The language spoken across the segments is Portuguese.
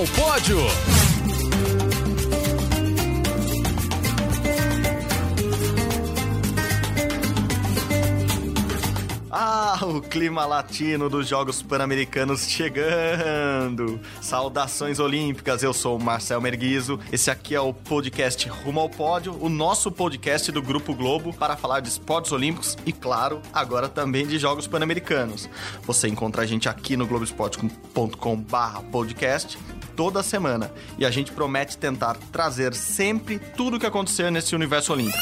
ao pódio. O clima latino dos Jogos Pan-Americanos chegando! Saudações olímpicas, eu sou o Marcel Merguizo. Esse aqui é o podcast Rumo ao Pódio, o nosso podcast do Grupo Globo para falar de esportes olímpicos e, claro, agora também de Jogos Pan-Americanos. Você encontra a gente aqui no globesport.com/podcast toda semana e a gente promete tentar trazer sempre tudo o que aconteceu nesse universo olímpico.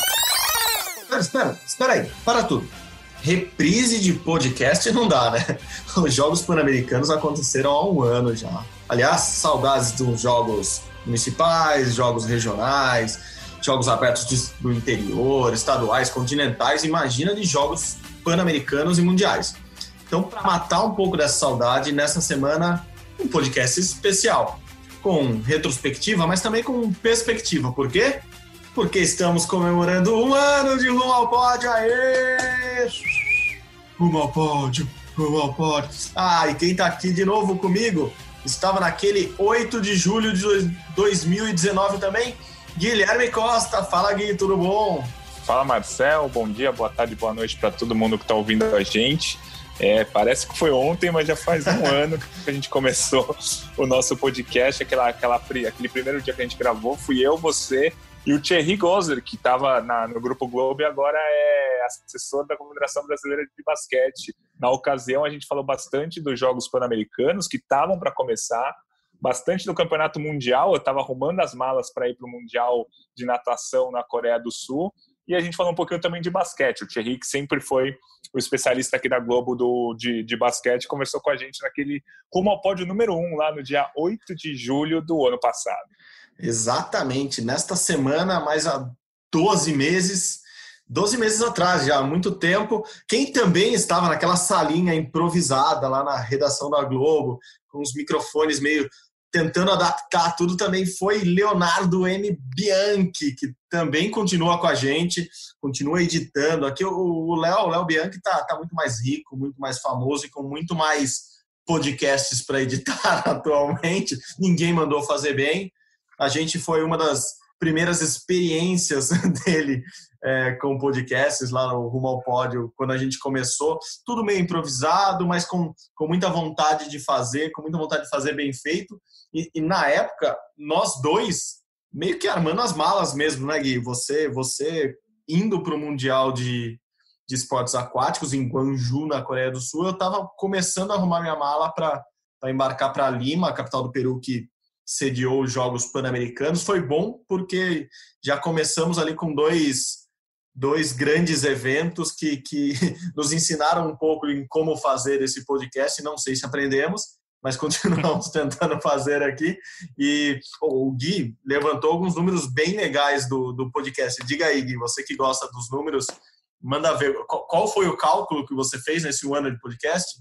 Espera, espera, espera aí, para tudo reprise de podcast não dá, né? Os Jogos Pan-Americanos aconteceram há um ano já. Aliás, saudades dos jogos municipais, jogos regionais, jogos abertos do interior, estaduais, continentais. Imagina de jogos pan-americanos e mundiais. Então, para matar um pouco dessa saudade, nessa semana, um podcast especial, com retrospectiva, mas também com perspectiva. Por quê? Porque estamos comemorando um ano de Rumo ao Pódio. Aê! Rumo ao Pódio, Rumo ao Pódio. Ah, e quem tá aqui de novo comigo estava naquele 8 de julho de 2019 também, Guilherme Costa. Fala, Gui, tudo bom? Fala, Marcel. Bom dia, boa tarde, boa noite para todo mundo que está ouvindo a gente. É, parece que foi ontem, mas já faz um ano que a gente começou o nosso podcast. Aquela, aquela, aquele primeiro dia que a gente gravou, fui eu, você e o Thierry Gozer, que estava no Grupo Globo e agora é assessor da Confederação Brasileira de Basquete. Na ocasião, a gente falou bastante dos Jogos Pan-Americanos, que estavam para começar, bastante do Campeonato Mundial. Eu estava arrumando as malas para ir para o Mundial de Natação na Coreia do Sul. E a gente falou um pouquinho também de basquete. O Thierry, que sempre foi o especialista aqui da Globo do, de, de basquete, conversou com a gente naquele rumo ao pódio número 1, um, lá no dia 8 de julho do ano passado. Exatamente. Nesta semana, mais há 12 meses, 12 meses atrás, já há muito tempo, quem também estava naquela salinha improvisada lá na redação da Globo, com os microfones meio tentando adaptar tudo também foi Leonardo M. Bianchi, que também continua com a gente, continua editando. Aqui o Léo, o Léo Bianchi está tá muito mais rico, muito mais famoso e com muito mais podcasts para editar atualmente. Ninguém mandou fazer bem a gente foi uma das primeiras experiências dele é, com podcasts lá no Rumo ao Pódio, quando a gente começou. Tudo meio improvisado, mas com, com muita vontade de fazer, com muita vontade de fazer bem feito. E, e na época, nós dois, meio que armando as malas mesmo, né, Gui? Você, você indo para o Mundial de, de Esportes Aquáticos em Guangzhou, na Coreia do Sul, eu estava começando a arrumar minha mala para embarcar para Lima, a capital do Peru, que sediou os Jogos Pan-Americanos. Foi bom porque já começamos ali com dois, dois grandes eventos que, que nos ensinaram um pouco em como fazer esse podcast. Não sei se aprendemos, mas continuamos tentando fazer aqui. E o Gui levantou alguns números bem legais do, do podcast. Diga aí, Gui, você que gosta dos números, manda ver. Qual foi o cálculo que você fez nesse ano de podcast?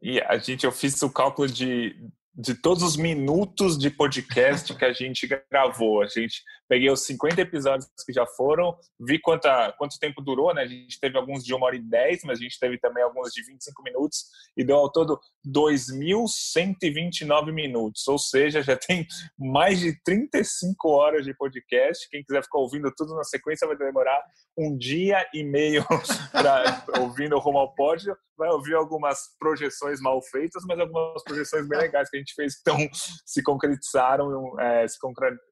E a gente, eu fiz o cálculo de de todos os minutos de podcast que a gente gravou. A gente peguei os 50 episódios que já foram, vi quanta, quanto tempo durou, né? A gente teve alguns de 1 hora e 10, mas a gente teve também alguns de 25 minutos e deu ao todo 2.129 minutos, ou seja, já tem mais de 35 horas de podcast. Quem quiser ficar ouvindo tudo na sequência vai demorar um dia e meio para ouvindo o Rumo ao Pódio. Vai ouvir algumas projeções mal feitas, mas algumas projeções bem legais que a gente fez que então, se concretizaram, é, se concretizaram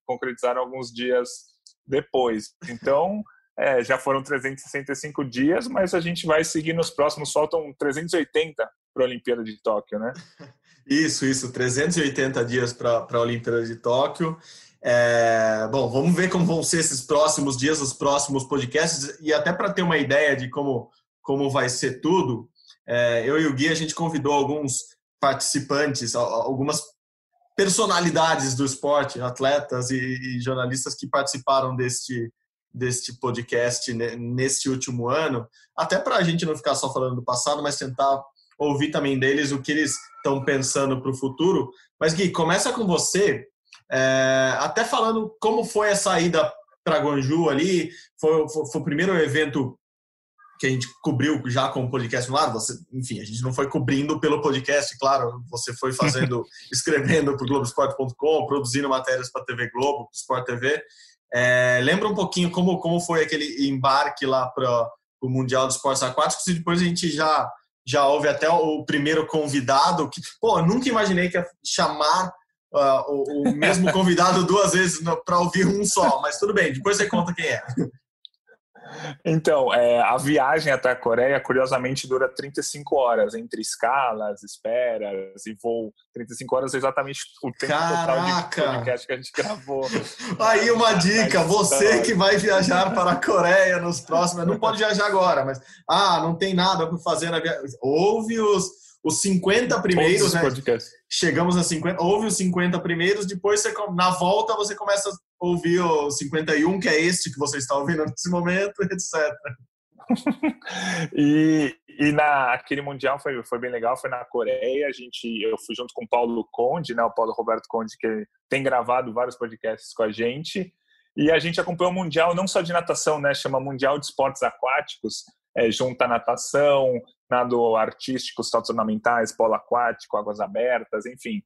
alguns dias depois. Então, é, já foram 365 dias, mas a gente vai seguir nos próximos, faltam 380 para a Olimpíada de Tóquio, né? Isso, isso, 380 dias para a Olimpíada de Tóquio. É, bom, vamos ver como vão ser esses próximos dias, os próximos podcasts, e até para ter uma ideia de como, como vai ser tudo, é, eu e o Gui, a gente convidou alguns participantes, algumas personalidades do esporte, atletas e, e jornalistas que participaram deste, deste podcast neste último ano, até para a gente não ficar só falando do passado, mas tentar ouvir também deles o que eles estão pensando para o futuro. Mas Gui, começa com você, é, até falando como foi a saída para Guangzhou ali, foi, foi, foi, o primeiro evento que a gente cobriu já com o podcast no ar, você, enfim, a gente não foi cobrindo pelo podcast, claro, você foi fazendo, escrevendo para o Globoesporte.com, produzindo matérias para a TV Globo, Sport TV. É, lembra um pouquinho como, como foi aquele embarque lá para o Mundial de Esportes Aquáticos e depois a gente já já houve até o primeiro convidado que, pô, nunca imaginei que ia chamar uh, o, o, mesmo convidado duas vezes para ouvir um só, mas tudo bem, depois você conta quem é. Então, é, a viagem até a Coreia, curiosamente, dura 35 horas, entre escalas, esperas e voo. 35 horas é exatamente o tempo Caraca. total de podcast que a gente gravou. Aí uma dica, você que vai viajar para a Coreia nos próximos... Não pode viajar agora, mas... Ah, não tem nada para fazer na viagem. Ouve os os 50 primeiros, né? Chegamos a 50, ouve os 50 primeiros, depois você, na volta você começa a ouvir o 51, que é este que você está ouvindo nesse momento, etc. e, e naquele mundial foi, foi bem legal, foi na Coreia, a gente, eu fui junto com o Paulo Conde, né, o Paulo Roberto Conde, que tem gravado vários podcasts com a gente, e a gente acompanhou o mundial não só de natação, né, chama Mundial de Esportes Aquáticos, é, junta natação, nado artístico, saltos ornamentais, polo aquático, águas abertas, enfim,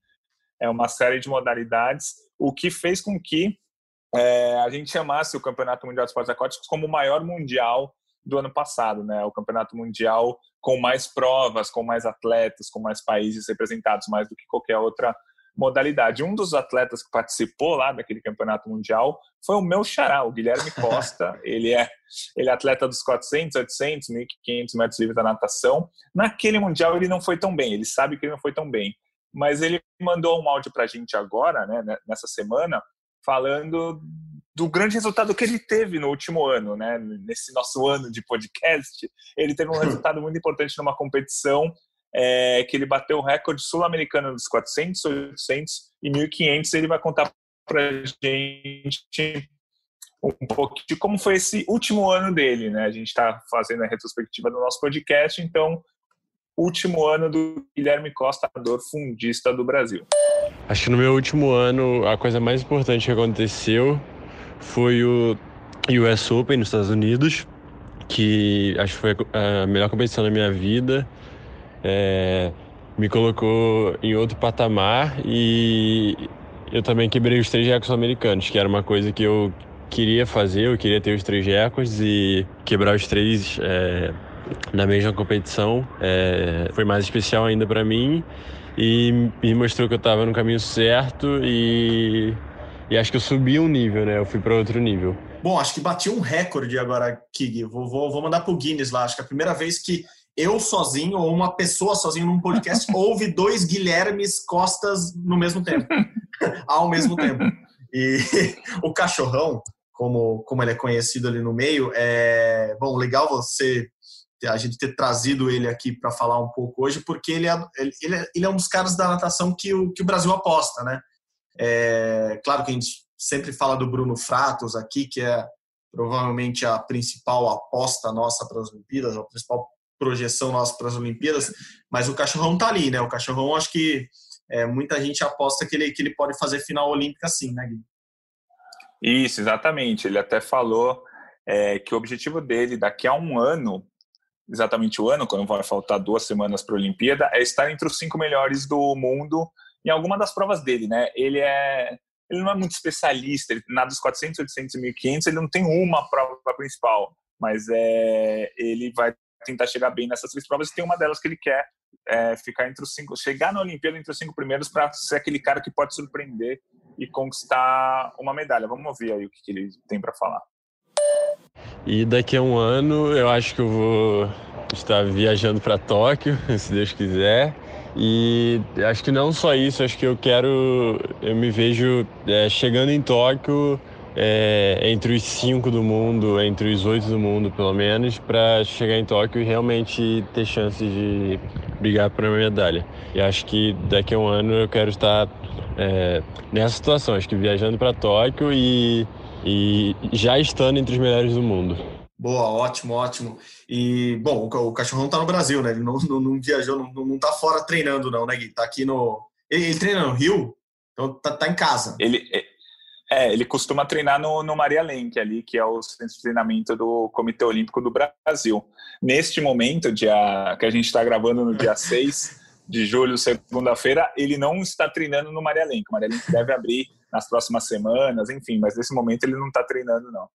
é uma série de modalidades, o que fez com que é, a gente chamasse o Campeonato Mundial de Esportes Aquáticos como o maior mundial do ano passado, né? O campeonato mundial com mais provas, com mais atletas, com mais países representados, mais do que qualquer outra modalidade. Um dos atletas que participou lá daquele campeonato mundial foi o meu xará, o Guilherme Costa. ele é ele é atleta dos 400, 800, 1500 metros livre da natação. Naquele mundial ele não foi tão bem, ele sabe que ele não foi tão bem, mas ele mandou um áudio para a gente agora, né, nessa semana, falando do grande resultado que ele teve no último ano, né? Nesse nosso ano de podcast, ele teve um resultado muito importante numa competição é, que ele bateu o recorde sul-americano dos 400, 800 e 1500. Ele vai contar para gente um pouco de como foi esse último ano dele, né? A gente está fazendo a retrospectiva do nosso podcast, então último ano do Guilherme Costa, dor fundista do Brasil. Acho que no meu último ano a coisa mais importante que aconteceu foi o US Open nos Estados Unidos, que acho que foi a melhor competição da minha vida é, me colocou em outro patamar e eu também quebrei os três recordes americanos, que era uma coisa que eu queria fazer, eu queria ter os três recordes e quebrar os três é, na mesma competição é, foi mais especial ainda para mim e me mostrou que eu estava no caminho certo e, e acho que eu subi um nível, né? Eu fui para outro nível. Bom, acho que bati um recorde agora, Kig. Vou, vou, vou mandar pro Guinness lá. Acho que é a primeira vez que eu sozinho ou uma pessoa sozinho num podcast ouve dois Guilhermes Costas no mesmo tempo, ao mesmo tempo. E o cachorrão, como, como ele é conhecido ali no meio, é bom, legal você a gente ter trazido ele aqui para falar um pouco hoje, porque ele é, ele, é, ele é um dos caras da natação que o, que o Brasil aposta, né? É, claro que a gente sempre fala do Bruno Fratos aqui, que é provavelmente a principal aposta nossa para as Olimpíadas, a principal projeção nossa para as Olimpíadas, mas o cachorrão tá ali, né? O cachorrão, acho que é, muita gente aposta que ele, que ele pode fazer final olímpica sim, né, Gui? Isso, exatamente. Ele até falou é, que o objetivo dele daqui a um ano, exatamente o ano, quando vai faltar duas semanas para a Olimpíada, é estar entre os cinco melhores do mundo em alguma das provas dele, né? Ele é ele não é muito especialista, ele nada dos 400, 800 e 1500, ele não tem uma prova principal, mas é, ele vai tentar chegar bem nessas três provas e tem uma delas que ele quer é, ficar entre os cinco, chegar na Olimpíada entre os cinco primeiros para ser aquele cara que pode surpreender e conquistar uma medalha. Vamos ouvir aí o que, que ele tem para falar. E daqui a um ano eu acho que eu vou estar viajando para Tóquio, se Deus quiser. E acho que não só isso, acho que eu quero, eu me vejo é, chegando em Tóquio é, entre os cinco do mundo, entre os oito do mundo, pelo menos, para chegar em Tóquio e realmente ter chances de brigar por uma medalha. E acho que daqui a um ano eu quero estar é, nessa situação, acho que viajando para Tóquio e, e já estando entre os melhores do mundo. Boa, ótimo, ótimo. E, bom, o cachorrão tá no Brasil, né? Ele não, não, não viajou, não, não tá fora treinando, não, né, Gui? Tá aqui no. Ele, ele treina no Rio? Então tá, tá em casa. Ele, É, ele costuma treinar no, no Maria Lenk ali, que é o centro de treinamento do Comitê Olímpico do Brasil. Neste momento, dia, que a gente está gravando no dia 6 de julho, segunda-feira, ele não está treinando no Maria Lenk. O Maria Lenk deve abrir nas próximas semanas, enfim, mas nesse momento ele não está treinando, não.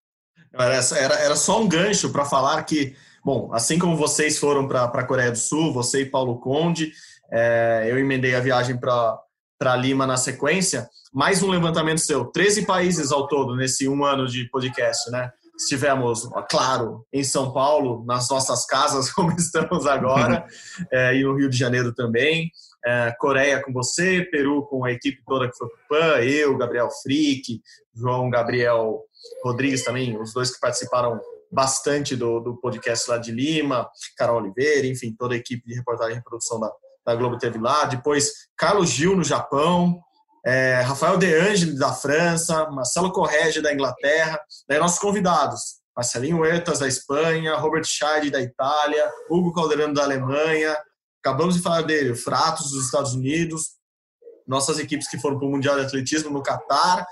Era, era, só um gancho para falar que, bom, assim como vocês foram para a Coreia do Sul, você e Paulo Conde, é, eu emendei a viagem para Lima na sequência, mais um levantamento seu, 13 países ao todo nesse um ano de podcast, né? Estivemos, claro, em São Paulo, nas nossas casas, como estamos agora, é, e no Rio de Janeiro também. É, Coreia com você, Peru com a equipe toda que foi para o PAN, eu, Gabriel Frick, João Gabriel Rodrigues também, os dois que participaram bastante do, do podcast lá de Lima, Carol Oliveira, enfim, toda a equipe de reportagem e produção da, da Globo teve lá. Depois, Carlos Gil no Japão, é, Rafael De Angeli da França, Marcelo Correge da Inglaterra, daí nossos convidados, Marcelinho Huertas da Espanha, Robert Scheid da Itália, Hugo Calderano da Alemanha, acabamos de falar dele, Fratos dos Estados Unidos, nossas equipes que foram para o Mundial de Atletismo no Catar,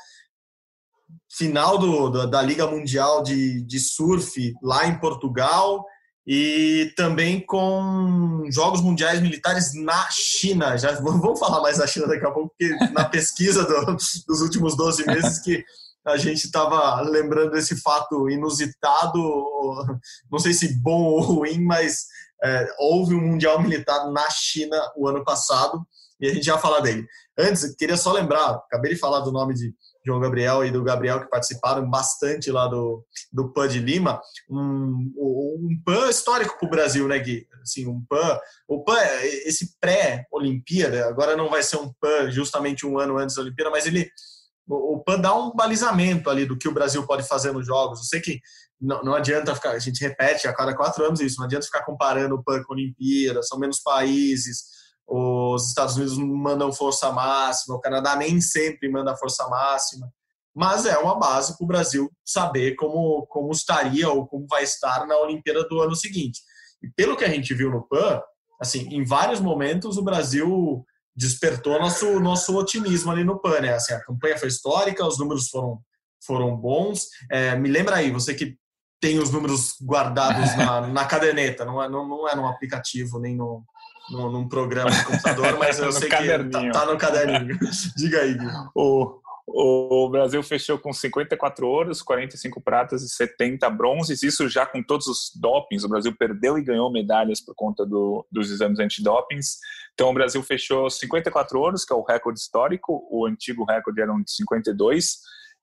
final do, do, da Liga Mundial de, de Surf lá em Portugal e também com Jogos Mundiais Militares na China. Já vamos falar mais da China daqui a pouco, porque na pesquisa do, dos últimos 12 meses que a gente estava lembrando desse fato inusitado, não sei se bom ou ruim, mas é, houve um Mundial Militar na China o ano passado e a gente já fala dele. Antes, queria só lembrar, acabei de falar do nome de João Gabriel e do Gabriel, que participaram bastante lá do, do PAN de Lima, um, um PAN histórico para o Brasil, né, Gui? Assim, um PAN, o PAN, esse pré-Olimpíada, agora não vai ser um PAN justamente um ano antes da Olimpíada, mas ele, o, o PAN dá um balizamento ali do que o Brasil pode fazer nos Jogos. Eu sei que não, não adianta ficar, a gente repete a cada quatro anos isso, não adianta ficar comparando o PAN com a Olimpíada, são menos países, os Estados Unidos mandam força máxima, o Canadá nem sempre manda força máxima, mas é uma base para o Brasil saber como, como estaria ou como vai estar na Olimpíada do ano seguinte. E pelo que a gente viu no PAN, assim, em vários momentos o Brasil despertou nosso, nosso otimismo ali no PAN, né? Assim, a campanha foi histórica, os números foram, foram bons. É, me lembra aí, você que tem os números guardados na, na caderneta, não é, não, não é no aplicativo nem no, no, num programa de computador, mas eu sei que tá, tá, no caderninho. Diga aí, Gui. O, o Brasil fechou com 54 ouros, 45 pratas e 70 bronzes, isso já com todos os dopings. O Brasil perdeu e ganhou medalhas por conta do, dos exames antidopings. Então, o Brasil fechou 54 ouros, que é o recorde histórico. O antigo recorde era de 52,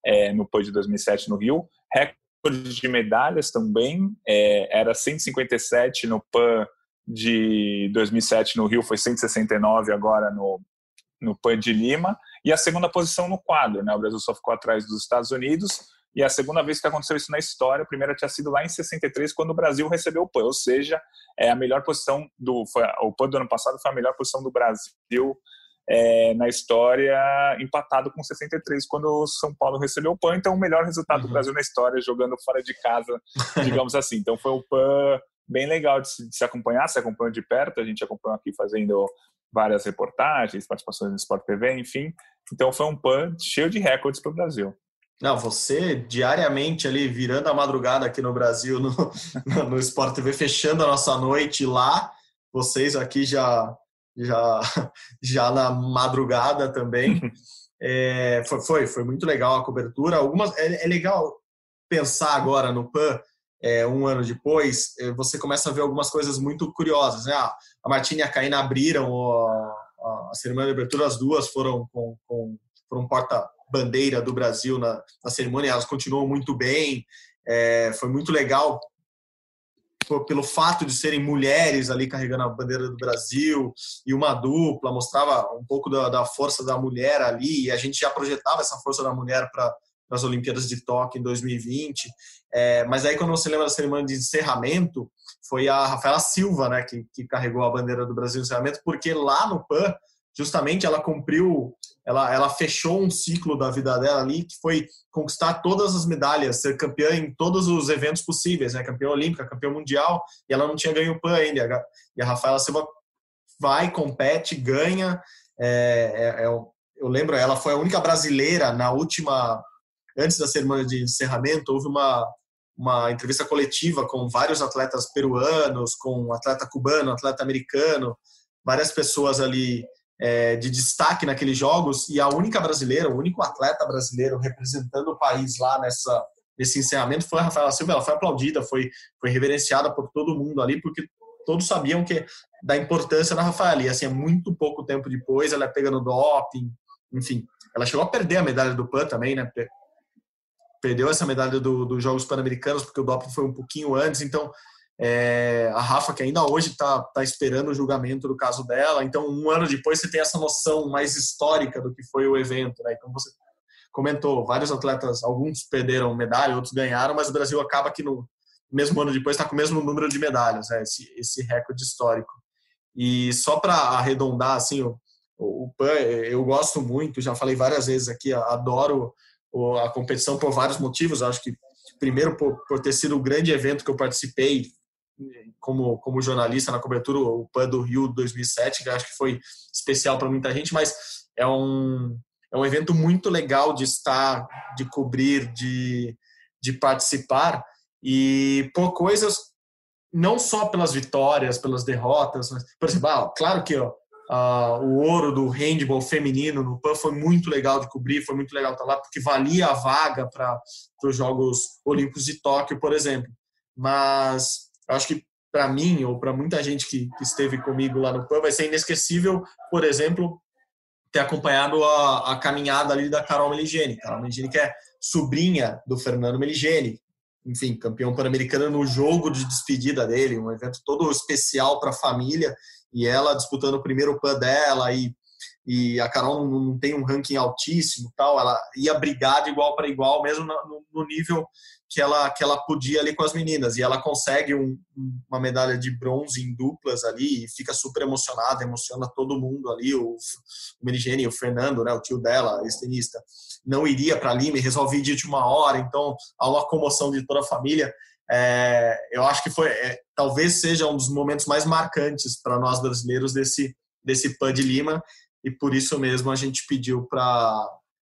é, no PAN de 2007 no Rio. Recorde de medalhas também, é, era 157 no PAN de 2007 no Rio foi 169 agora no, no PAN de Lima, e a segunda posição no quadro. Né? O Brasil só ficou atrás dos Estados Unidos, e a segunda vez que aconteceu isso na história, a primeira tinha sido lá em 63, quando o Brasil recebeu o PAN, ou seja, é a melhor posição do. Foi, o PAN do ano passado foi a melhor posição do Brasil é, na história, empatado com 63 quando o São Paulo recebeu o PAN. Então, o melhor resultado uhum. do Brasil na história, jogando fora de casa, digamos assim. Então, foi o PAN bem legal de se, de se acompanhar, se acompanha de perto, a gente acompanhou aqui fazendo várias reportagens, participações no Sport TV, enfim. Então foi um PAN cheio de recordes para o Brasil. Não, você diariamente ali virando a madrugada aqui no Brasil, no, no Sport TV, fechando a nossa noite lá, vocês aqui já já já na madrugada também. É, foi, foi, foi muito legal a cobertura. Algumas é, é legal pensar agora no PAN é, um ano depois, é, você começa a ver algumas coisas muito curiosas. Né? Ah, a Martina e a Caína abriram a, a cerimônia de abertura, as duas foram com, com foram porta-bandeira do Brasil na, na, cerimônia, elas continuam muito bem. É, foi muito legal pelo fato de serem mulheres ali carregando a bandeira do Brasil e uma dupla, mostrava um pouco da, da força da mulher ali, e a gente já projetava essa força da mulher para as Olimpíadas de Tóquio em 2020. É, mas aí, quando você lembra da cerimônia de encerramento, foi a Rafaela Silva né, que, que carregou a bandeira do Brasil no encerramento, porque lá no PAN, justamente, ela cumpriu, ela, ela fechou um ciclo da vida dela ali, que foi conquistar todas as medalhas, ser campeã em todos os eventos possíveis, né? campeã olímpica, campeã mundial, e ela não tinha ganho o PAN ainda. E a Rafaela Silva vai, compete, ganha. É, é, é, eu lembro, ela foi a única brasileira na última antes da cerimônia de encerramento, houve uma, uma entrevista coletiva com vários atletas peruanos, com um atleta cubano, um atleta americano, várias pessoas ali é, de destaque naqueles jogos e a única brasileira, o único atleta brasileiro representando o país lá nessa nesse encerramento foi a Rafaela Silva. Ela foi aplaudida, foi foi reverenciada por todo mundo ali porque todos sabiam que da importância da Rafaela. E assim, é muito pouco tempo depois, ela é pega no doping, enfim. Ela chegou a perder a medalha do PAN também, né? Perdeu essa medalha dos do Jogos Pan-Americanos, porque o doping foi um pouquinho antes. Então, é, a Rafa, que ainda hoje está tá esperando o julgamento do caso dela. Então, um ano depois, você tem essa noção mais histórica do que foi o evento. Né? Então, você comentou, vários atletas, alguns perderam medalha, outros ganharam, mas o Brasil acaba que no mesmo ano depois está com o mesmo número de medalhas, né? esse, esse recorde histórico. E só para arredondar, assim, o, o PAN, eu gosto muito, já falei várias vezes aqui, adoro a competição por vários motivos. Acho que, primeiro, por, por ter sido o grande evento que eu participei como, como jornalista na cobertura, o PAN do Rio 2007, que acho que foi especial para muita gente, mas é um, é um evento muito legal de estar, de cobrir, de, de participar e por coisas não só pelas vitórias, pelas derrotas, mas, por exemplo, ah, claro que ó, Uh, o ouro do handball feminino no PAN foi muito legal de cobrir, foi muito legal estar lá, porque valia a vaga para os Jogos Olímpicos de Tóquio, por exemplo. Mas acho que para mim, ou para muita gente que, que, esteve comigo lá no PAN, vai ser inesquecível, por exemplo, ter acompanhado a, a caminhada ali da Carol Meligeni. Carol Meligeni que é sobrinha do Fernando Meligeni, enfim, campeão pan-americano no jogo de despedida dele, um evento todo especial para a família e ela disputando o primeiro PAN dela e, e a Carol não, não tem um ranking altíssimo tal, ela ia brigar de igual para igual, mesmo no, no, nível que ela, que ela podia ali com as meninas. E ela consegue um, uma medalha de bronze em duplas ali e fica super emocionada, emociona todo mundo ali. O, o Merigene, o Fernando, né, o tio dela, ex-tenista, não iria para Lima e resolve ir de última hora, então há uma comoção de toda a família. É, eu acho que foi, é, talvez seja um dos momentos mais marcantes para nós brasileiros desse, desse PAN de Lima, e por isso mesmo a gente pediu para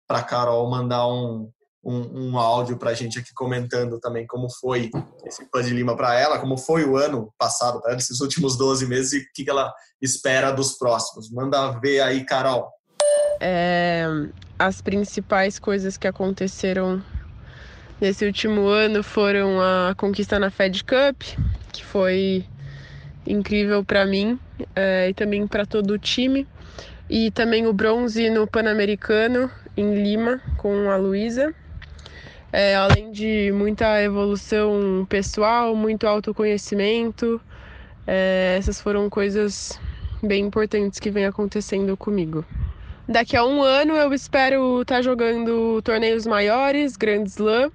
a Carol mandar um, um, um áudio para a gente aqui comentando também como foi esse PAN de Lima para ela, como foi o ano passado para esses últimos 12 meses e o que, que ela espera dos próximos. Manda ver aí, Carol. É, as principais coisas que aconteceram nesse último ano foram a conquista na Fed Cup, que foi incrível para mim é, e também para todo o time, e também o bronze no Pan-Americano em Lima com a Luísa. É, além de muita evolução pessoal, muito autoconhecimento, é, essas foram coisas bem importantes que vem acontecendo comigo. Daqui a um ano eu espero estar tá jogando torneios maiores, Grand Slam,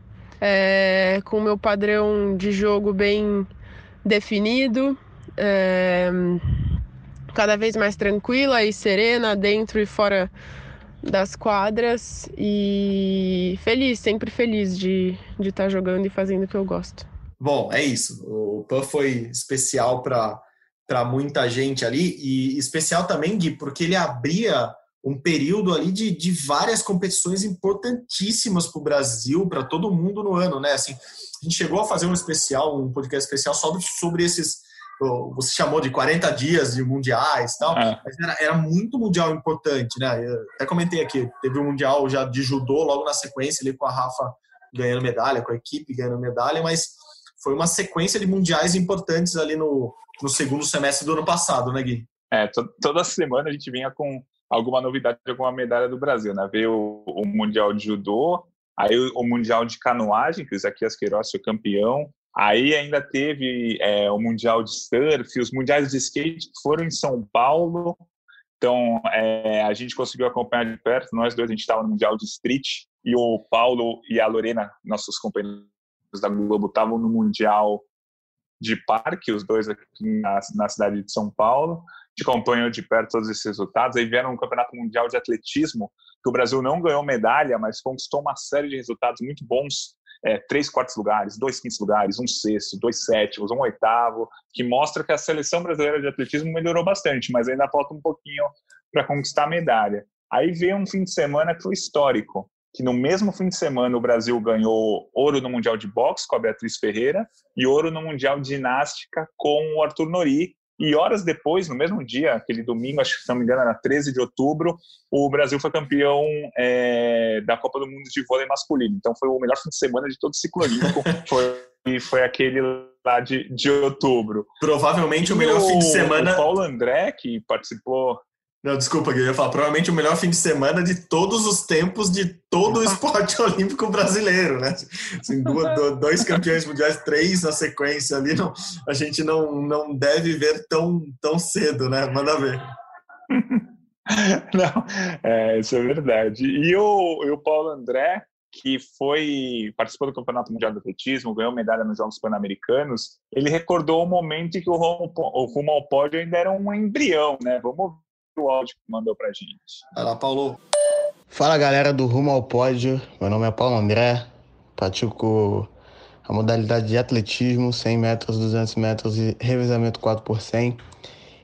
é, com o meu padrão de jogo bem definido, é, cada vez mais tranquila e serena dentro e fora das quadras e feliz, sempre feliz de de estar tá jogando e fazendo o que eu gosto. Bom, é isso. O PAN foi especial para muita gente ali e especial também Gui, porque ele abria um período ali de, de várias competições importantíssimas para o Brasil, para todo mundo no ano, né? Assim, a gente chegou a fazer um especial, um podcast especial só sobre esses, você chamou de 40 dias de mundiais e tal, é. mas era, era, muito mundial importante, né? Eu até comentei aqui, teve um mundial já de judô logo na sequência, ali com a Rafa ganhando medalha, com a equipe ganhando medalha, mas foi uma sequência de mundiais importantes ali no, no segundo semestre do ano passado, né, Gui? É, toda semana a gente vinha com alguma novidade, alguma medalha do Brasil, né? Veio o, o Mundial de Judô, aí o, o, Mundial de Canoagem, que o Isaquias Queiroz foi campeão, aí ainda teve é, o Mundial de Surf, os Mundiais de Skate foram em São Paulo, então é, a gente conseguiu acompanhar de perto, nós dois, a gente estava no Mundial de Street, e o Paulo e a Lorena, nossos companheiros da Globo, estavam no Mundial de Parque, os dois aqui na, na cidade de São Paulo, te acompanham de perto todos esses resultados. Aí vieram um campeonato mundial de atletismo, que o Brasil não ganhou medalha, mas conquistou uma série de resultados muito bons. É, três quartos lugares, dois quintos lugares, um sexto, dois sétimos, um oitavo, que mostra que a seleção brasileira de atletismo melhorou bastante, mas ainda falta um pouquinho para conquistar a medalha. Aí veio um fim de semana que foi histórico, que no mesmo fim de semana o Brasil ganhou ouro no Mundial de Boxe com a Beatriz Ferreira e ouro no Mundial de Ginástica com o Arthur Nori. E horas depois, no mesmo dia, aquele domingo, acho que se não me engano era 13 de outubro, o Brasil foi campeão é, da Copa do Mundo de vôlei masculino. Então foi o melhor fim de semana de todo o ciclo olímpico. foi, foi aquele lá de, de outubro. Provavelmente e o melhor o, fim de semana. O Paulo André, que participou não, desculpa, eu ia falar. Provavelmente o melhor fim de semana de todos os tempos de todo o esporte olímpico brasileiro, né? Assim, duas, dois campeões mundiais, três na sequência ali, não, a gente não, não deve ver tão, tão cedo, né? Manda ver. Não, é, isso é verdade. E o, e o Paulo André, que foi participou do Campeonato Mundial de Atletismo, ganhou medalha nos Jogos Pan-Americanos, ele recordou o momento em que o rumo, o rumo ao pódio ainda era um embrião, né? Vamos o áudio que mandou pra gente. Vai lá, Paulo. Fala galera do Rumo ao Pódio, meu nome é Paulo André, pratico a modalidade de atletismo, 100 metros, 200 metros e revezamento 4 por 100.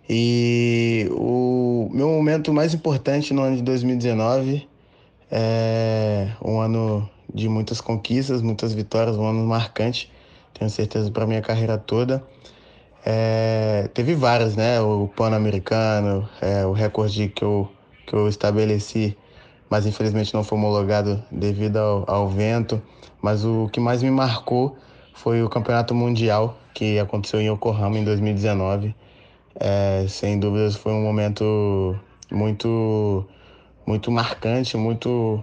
E o meu momento mais importante no ano de 2019 é um ano de muitas conquistas, muitas vitórias, um ano marcante, tenho certeza para minha carreira toda. É, teve várias, né? O Pan-Americano, é, o recorde que eu, que eu estabeleci, mas infelizmente não foi homologado devido ao, ao vento. Mas o que mais me marcou foi o Campeonato Mundial que aconteceu em Yokohama em 2019. É, sem dúvidas foi um momento muito muito marcante, muito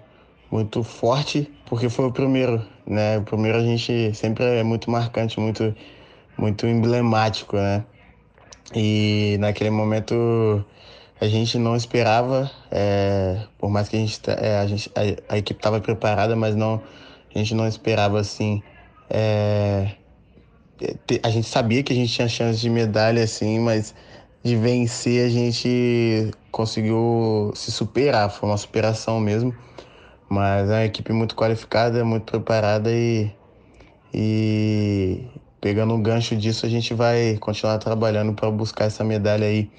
muito forte, porque foi o primeiro, né? O primeiro a gente sempre é muito marcante, muito muito emblemático, né? E naquele momento a gente não esperava, é, por mais que a gente, é, a, gente a, a, equipe estava preparada, mas não a gente não esperava assim. É, a gente sabia que a gente tinha chance de medalha, assim, mas de vencer a gente conseguiu se superar, foi uma superação mesmo. Mas é uma equipe muito qualificada, muito preparada e, e, pegando um gancho disso, a gente vai continuar trabalhando para buscar essa medalha aí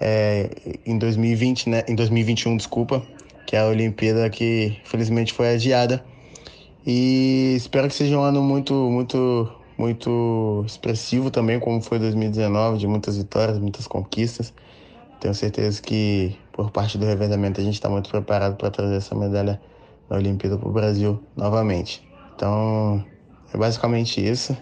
é, em 2020, né? Em 2021, desculpa, que é a Olimpíada que felizmente foi adiada. E espero que seja um ano muito, muito, muito expressivo também, como foi 2019, de muitas vitórias, muitas conquistas. Tenho certeza que por parte do revezamento a gente está muito preparado para trazer essa medalha na Olimpíada para o Brasil novamente. Então é basicamente isso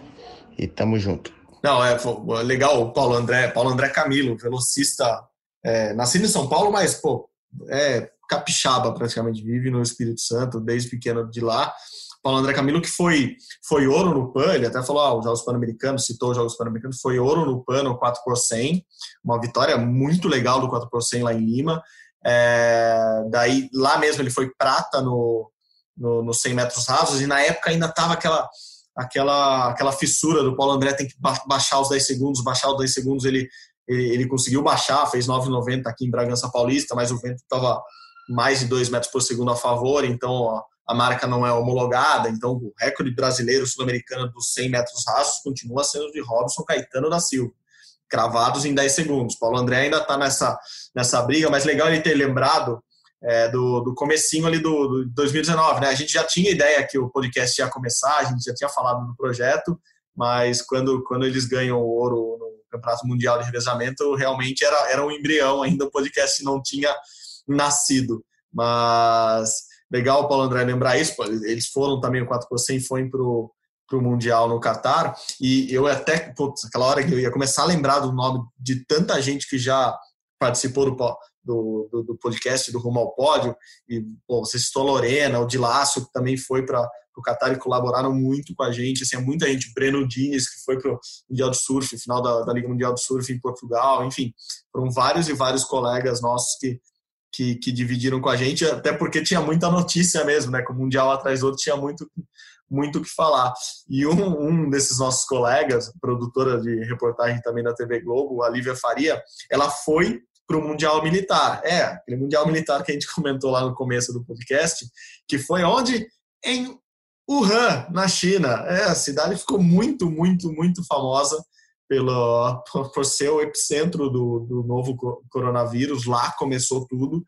e tamo junto. Não, é legal o Paulo André, Paulo André Camilo, velocista, é, nascido em São Paulo, mas, pô, é capixaba praticamente, vive no Espírito Santo, desde pequeno de lá. Paulo André Camilo, que foi, foi ouro no PAN, ele até falou, ah, os Jogos Pan-Americanos, citou os Jogos Pan-Americanos, foi ouro no PAN, no 4 por 100, uma vitória muito legal do 4 por 100 lá em Lima. É, daí, lá mesmo, ele foi prata no, no 100 metros rasos, e na época ainda tava aquela aquela, aquela fissura do Paulo André tem que baixar os 10 segundos, baixar os 10 segundos, ele, ele, ele conseguiu baixar, fez 9,90 aqui em Bragança Paulista, mas o vento estava mais de 2 metros por segundo a favor, então a marca não é homologada, então o recorde brasileiro sul-americano dos 100 metros rasos continua sendo de Robson Caetano da Silva, cravados em 10 segundos. Paulo André ainda está nessa, nessa briga, mas legal ele ter lembrado é, do, do comecinho ali do, do 2019, né? A gente já tinha ideia que o podcast ia começar, a gente já tinha falado do projeto, mas quando, quando eles ganham o ouro no Campeonato Mundial de Revezamento, realmente era, era um embrião ainda, o podcast não tinha nascido. Mas legal, Paulo André, lembrar isso, eles foram também, o 4 por 100 foi para o Mundial no Catar, e eu até, putz, aquela hora que eu ia começar a lembrar do nome de tanta gente que já participou do, do, do, do, podcast do Rumo ao Pódio, e pô, você citou a Lorena, o Dilácio, que também foi para o Qatar e colaboraram muito com a gente, assim, é muita gente, Breno Diniz, que foi para o Mundial do Surf, final da, da, Liga Mundial do Surf em Portugal, enfim, foram vários e vários colegas nossos que, que, que dividiram com a gente, até porque tinha muita notícia mesmo, né, que o Mundial atrás do outro tinha muito muito que falar. E um, um desses nossos colegas, produtora de reportagem também da TV Globo, a Lívia Faria, ela foi para o Mundial Militar. É, aquele Mundial Militar que a gente comentou lá no começo do podcast, que foi onde? Em Wuhan, na China. É, a cidade ficou muito, muito, muito famosa pelo, por ser o epicentro do, do novo coronavírus. Lá começou tudo.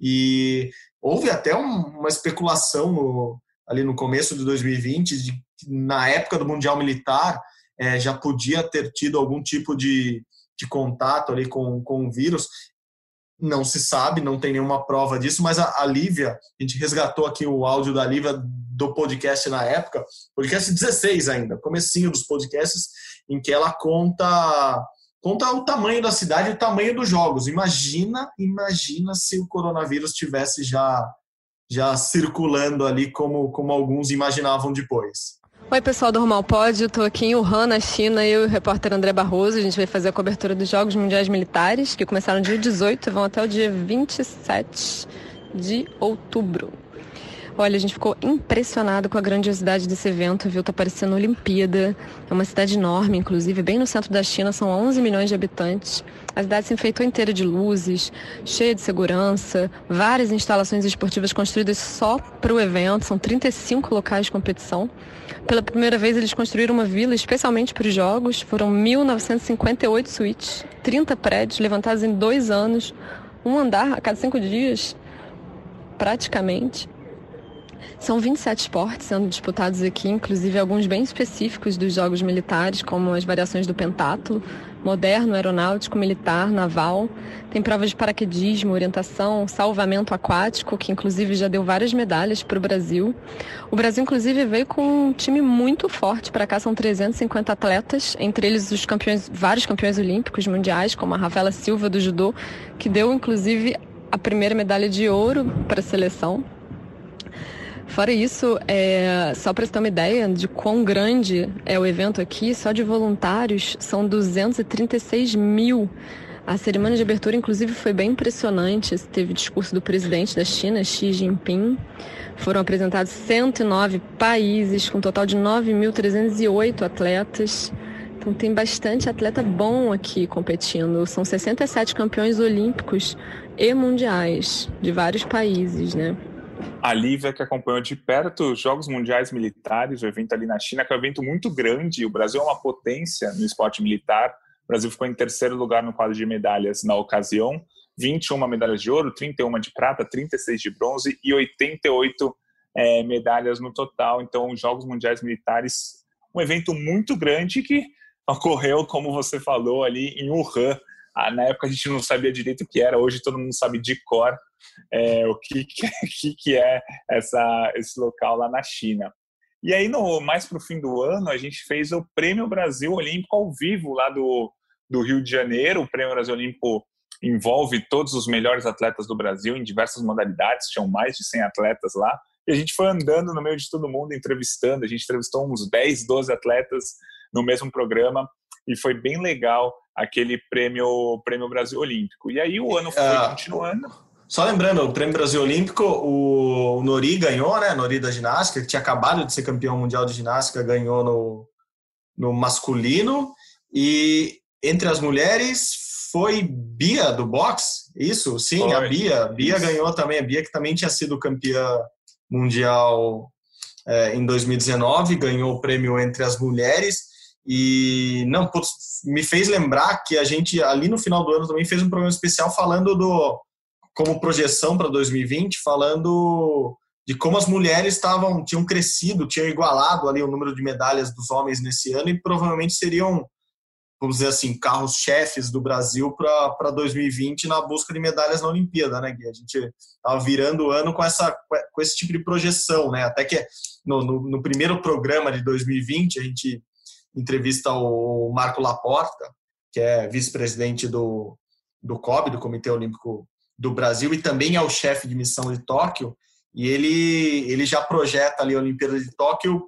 E houve até um, uma especulação no, ali no começo de 2020, de, na época do Mundial Militar, é, já podia ter tido algum tipo de, de contato ali com, com o vírus. Não se sabe, não tem nenhuma prova disso, mas a, a Lívia, a gente resgatou aqui o áudio da Lívia do podcast na época, podcast 16 ainda, comecinho dos podcasts, em que ela conta conta o tamanho da cidade e o tamanho dos jogos. Imagina, imagina se o coronavírus tivesse já já circulando ali como como alguns imaginavam depois. Oi, pessoal do Rumal Pod, eu tô aqui em Wuhan, na China, eu e o repórter André Barroso, a gente vai fazer a cobertura dos Jogos Mundiais Militares, que começaram dia 18 e vão até o dia 27 de outubro. Olha, a gente ficou impressionado com a grandiosidade desse evento, viu? Tá parecendo Olimpíada. É uma cidade enorme, inclusive, bem no centro da China, são 11 milhões de habitantes. A cidade se enfeitou inteira de luzes, cheia de segurança, várias instalações esportivas construídas só para o evento, são 35 locais de competição. Pela primeira vez, eles construíram uma vila especialmente para os jogos. Foram 1.958 suítes, 30 prédios levantados em dois anos, um andar a cada cinco dias, praticamente. São 27 esportes sendo disputados aqui, inclusive alguns bem específicos dos jogos militares, como as variações do pentátulo, moderno, aeronáutico, militar, naval. Tem provas de paraquedismo, orientação, salvamento aquático, que inclusive já deu várias medalhas para o Brasil. O Brasil, inclusive, veio com um time muito forte para cá, são 350 atletas, entre eles os campeões, vários campeões olímpicos mundiais, como a Rafaela Silva do judô, que deu inclusive a primeira medalha de ouro para a seleção. Fora isso, é, só para você ter uma ideia de quão grande é o evento aqui, só de voluntários são 236 mil. A cerimônia de abertura, inclusive, foi bem impressionante. Teve discurso do presidente da China, Xi Jinping. Foram apresentados 109 países, com um total de 9.308 atletas. Então tem bastante atleta bom aqui competindo. São 67 campeões olímpicos e mundiais de vários países, né? A Lívia, que acompanhou de perto os Jogos Mundiais Militares, o evento ali na China, que é um evento muito grande. O Brasil é uma potência no esporte militar. O Brasil ficou em terceiro lugar no quadro de medalhas na ocasião. 21 medalhas de ouro, 31 de prata, 36 de bronze e 88 é, medalhas no total. Então, os Jogos Mundiais Militares, um evento muito grande que ocorreu, como você falou, ali em Wuhan. Ah, na época a gente não sabia direito o que era, hoje todo mundo sabe de cor é, o que, que, que é essa, esse local lá na China. E aí, no, mais para o fim do ano, a gente fez o Prêmio Brasil Olímpico ao vivo lá do, do Rio de Janeiro. O Prêmio Brasil Olímpico envolve todos os melhores atletas do Brasil em diversas modalidades, tinham mais de 100 atletas lá. E a gente foi andando no meio de todo mundo, entrevistando. A gente entrevistou uns 10, 12 atletas no mesmo programa e foi bem legal aquele prêmio, prêmio Brasil Olímpico. E aí o ano foi uh, continuando. Só lembrando, o Prêmio Brasil Olímpico, o Nori ganhou, né? Nori da ginástica, que tinha acabado de ser campeão mundial de ginástica, ganhou no, no masculino. E entre as mulheres foi Bia do boxe, isso? Sim, foi. a Bia. Bia isso. ganhou também. A Bia que também tinha sido campeã mundial é, em 2019, ganhou o prêmio entre as mulheres. E não, putz, me fez lembrar que a gente ali no final do ano também fez um programa especial falando do como projeção para 2020, falando de como as mulheres estavam tinham crescido, tinham igualado ali o número de medalhas dos homens nesse ano e provavelmente seriam, vamos dizer assim, carros-chefes do Brasil para 2020 na busca de medalhas na Olimpíada, né, Gui? A gente estava virando o ano com, essa, com esse tipo de projeção, né? Até que no, no, no primeiro programa de 2020 a gente entrevista o Marco Laporta, que é vice-presidente do, do COB, do Comitê Olímpico do Brasil e também é o chefe de missão de Tóquio. E ele, ele já projeta ali a Olimpíada de Tóquio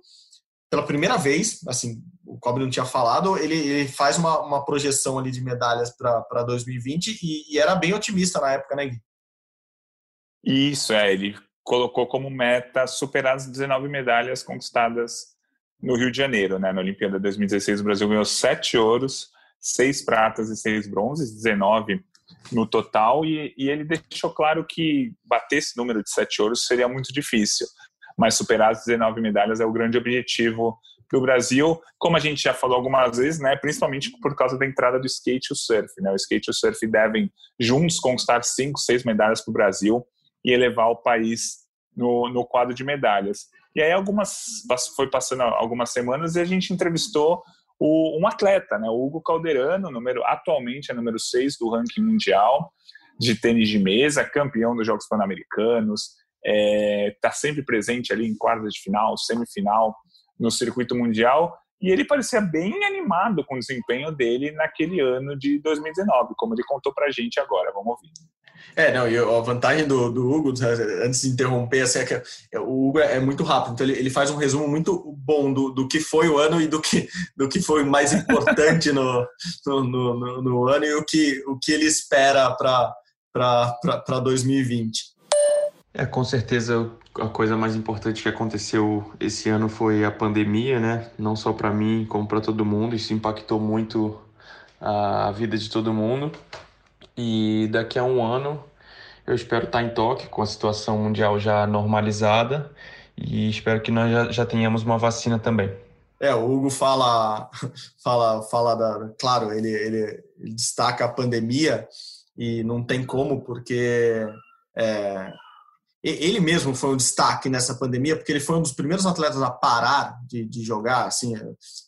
pela primeira vez, assim, o Cobre não tinha falado, ele, ele faz uma, uma projeção ali de medalhas para 2020 e, e, era bem otimista na época, né, Gui? Isso, é, ele colocou como meta superar as 19 medalhas conquistadas no Rio de Janeiro, né, na Olimpíada 2016 o Brasil ganhou sete ouros, seis pratas e seis bronzes, 19 no total, e, e, ele deixou claro que bater esse número de sete ouros seria muito difícil, mas superar as 19 medalhas é o grande objetivo para o Brasil, como a gente já falou algumas vezes, né, principalmente por causa da entrada do skate e o surf. Né, o skate e o surf devem juntos conquistar cinco, seis medalhas para o Brasil. e elevar o país no, no quadro de medalhas. E aí algumas foi passando algumas semanas e a gente entrevistou o, um atleta, né, o Hugo Calderano, número atualmente é número 6 do ranking mundial de tênis de mesa, campeão dos Jogos Pan-Americanos, está é, tá sempre presente ali em quartas de final, semifinal no circuito mundial e ele parecia bem animado com o desempenho dele naquele ano de 2019, como ele contou para a gente agora. Vamos ouvir. É, não, e a vantagem do, do Hugo, antes de interromper, assim, é que o Hugo é muito rápido, então ele, ele faz um resumo muito bom do, do que foi o ano e do que, do que foi mais importante no, no, no, no ano e o que, o que ele espera para 2020. É, com certeza a coisa mais importante que aconteceu esse ano foi a pandemia, né? Não só para mim, como para todo mundo. Isso impactou muito a vida de todo mundo. E daqui a um ano eu espero estar em Tóquio com a situação mundial já normalizada e espero que nós já, já tenhamos uma vacina também. É, o Hugo fala, fala, fala da, claro, ele, ele, destaca a pandemia e não tem como porque é, ele mesmo foi um destaque nessa pandemia, porque ele foi um dos primeiros atletas a parar de, de jogar, assim,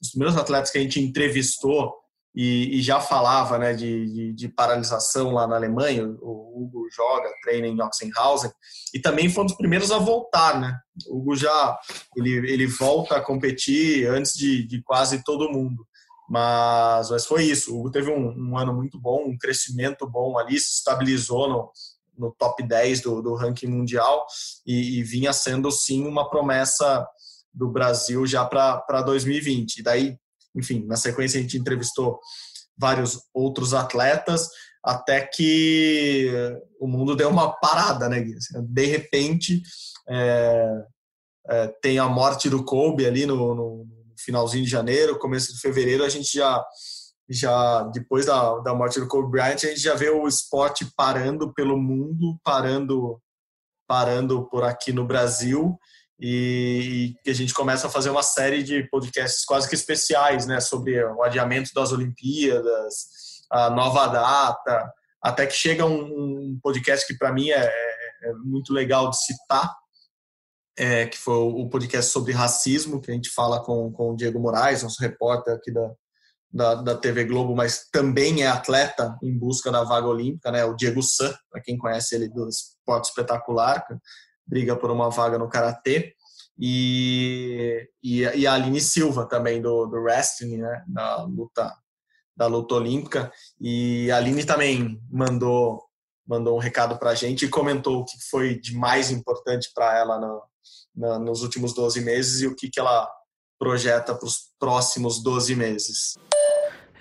os primeiros atletas que a gente entrevistou e, e já falava né, de, de, de, paralisação lá na Alemanha, o Hugo joga, treina em Oxenhausen, e também foi um dos primeiros a voltar, né? O Hugo já, ele, ele volta a competir antes de, de quase todo mundo. Mas, mas foi isso, o Hugo teve um, um ano muito bom, um crescimento bom ali, se estabilizou no, no top 10 do, do ranking mundial e, e, vinha sendo sim uma promessa do Brasil já para 2020. E daí, enfim, na sequência a gente entrevistou vários outros atletas até que o mundo deu uma parada, né? De repente é, é, tem a morte do Kobe ali no, no finalzinho de janeiro, começo de fevereiro, a gente já já depois da, da morte do Kobe Bryant, a gente já vê o esporte parando pelo mundo, parando parando por aqui no Brasil e, a gente começa a fazer uma série de podcasts quase que especiais, né, sobre o adiamento das Olimpíadas, a nova data, até que chega um, um podcast que para mim é, é, é, muito legal de citar, é, que foi o podcast sobre racismo, que a gente fala com, com o Diego Moraes, nosso repórter aqui da, da, da TV Globo, mas também é atleta em busca da vaga olímpica, né? O Diego San, para quem conhece ele do esporte espetacular, briga por uma vaga no karatê. E, e, e, a Aline Silva também do, do wrestling, né? Da luta da luta olímpica. E a Aline também mandou mandou um recado para a gente e comentou o que foi de mais importante para ela no, no, nos últimos 12 meses e o que, que ela projeta para os próximos 12 meses.